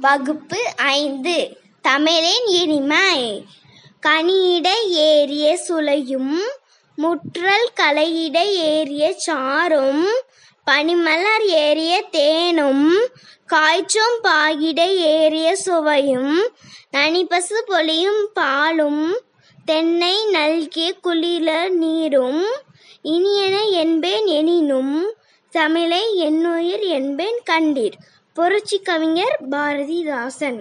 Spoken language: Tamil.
வகுப்பு ஐந்து. தமிழின் இனிமை. கனியிட ஏறிய சுளையும் முற்றல் கலையிட ஏறிய சாறும் பனிமலர் ஏறிய தேனும் காய்ச்சும் பாகிட ஏறிய சுவையும் நனிப்பசு பொழியும் பாலும் தென்னை நல்கிய குளிர நீரும் இனியன என்பேன் எனினும் தமிழை என்னுயிர் என்பேன் கண்டீர். புரட்சி கவிஞர் பாரதிதாசன்.